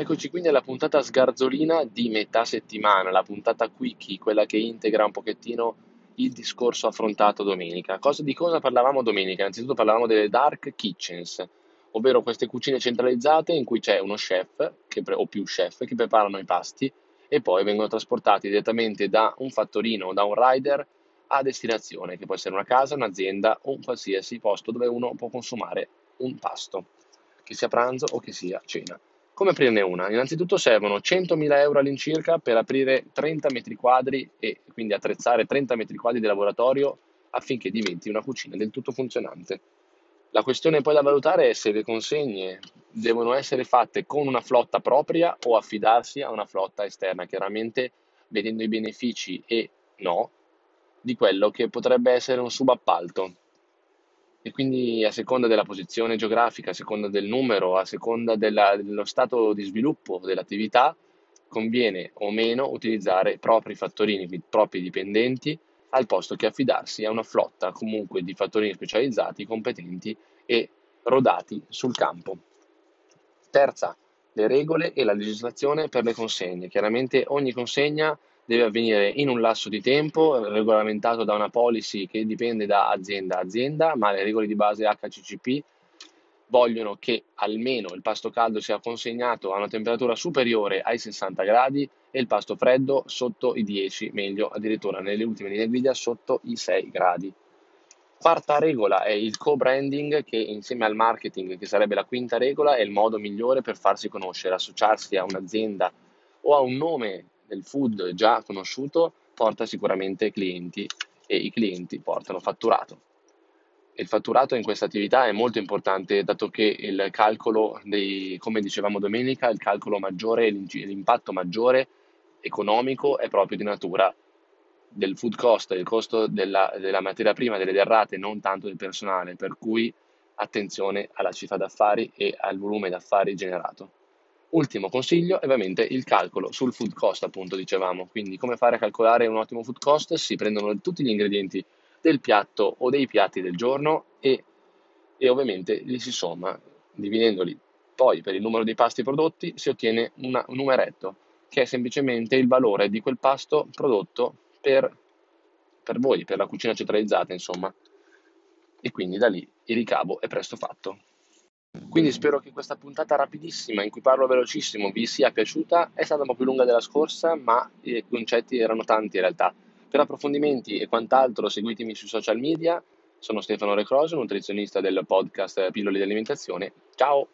Eccoci quindi alla puntata sgarzolina di metà settimana, la puntata quickie, quella che integra un pochettino il discorso affrontato domenica. Cosa, di cosa parlavamo domenica? Innanzitutto parlavamo delle dark kitchens, ovvero queste cucine centralizzate in cui c'è uno chef che, o più chef che preparano i pasti e poi vengono trasportati direttamente da un fattorino o da un rider a destinazione, che può essere una casa, un'azienda o un qualsiasi posto dove uno può consumare un pasto, che sia pranzo o che sia cena. Come aprirne una? Innanzitutto servono 100.000 euro all'incirca per aprire 30 metri quadri e quindi attrezzare 30 metri quadri di laboratorio affinché diventi una cucina del tutto funzionante. La questione poi da valutare è se le consegne devono essere fatte con una flotta propria o affidarsi a una flotta esterna, chiaramente vedendo i benefici e no di quello che potrebbe essere un subappalto. E quindi a seconda della posizione geografica, a seconda del numero, a seconda della, dello stato di sviluppo dell'attività, conviene o meno utilizzare i propri fattorini, i propri dipendenti, al posto che affidarsi a una flotta comunque di fattorini specializzati, competenti e rodati sul campo. Terza, le regole e la legislazione per le consegne. Chiaramente ogni consegna deve avvenire in un lasso di tempo regolamentato da una policy che dipende da azienda a azienda, ma le regole di base HCCP vogliono che almeno il pasto caldo sia consegnato a una temperatura superiore ai 60 gradi e il pasto freddo sotto i 10, meglio addirittura nelle ultime linee guida sotto i 6 gradi. Quarta regola è il co-branding che insieme al marketing, che sarebbe la quinta regola, è il modo migliore per farsi conoscere, associarsi a un'azienda o a un nome del food già conosciuto porta sicuramente clienti e i clienti portano fatturato. Il fatturato in questa attività è molto importante dato che il calcolo dei, come dicevamo domenica, il calcolo maggiore, l'impatto maggiore economico è proprio di natura del food cost, il costo della, della materia prima, delle derrate, non tanto del personale, per cui attenzione alla cifra d'affari e al volume d'affari generato. Ultimo consiglio è ovviamente il calcolo sul food cost, appunto dicevamo, quindi come fare a calcolare un ottimo food cost? Si prendono tutti gli ingredienti del piatto o dei piatti del giorno e, e ovviamente li si somma, dividendoli poi per il numero di pasti prodotti si ottiene una, un numeretto che è semplicemente il valore di quel pasto prodotto per, per voi, per la cucina centralizzata, insomma. E quindi da lì il ricavo è presto fatto. Quindi spero che questa puntata rapidissima, in cui parlo velocissimo, vi sia piaciuta. È stata un po' più lunga della scorsa, ma i concetti erano tanti in realtà. Per approfondimenti e quant'altro seguitemi sui social media. Sono Stefano Recroso, nutrizionista del podcast Pillole di Alimentazione. Ciao!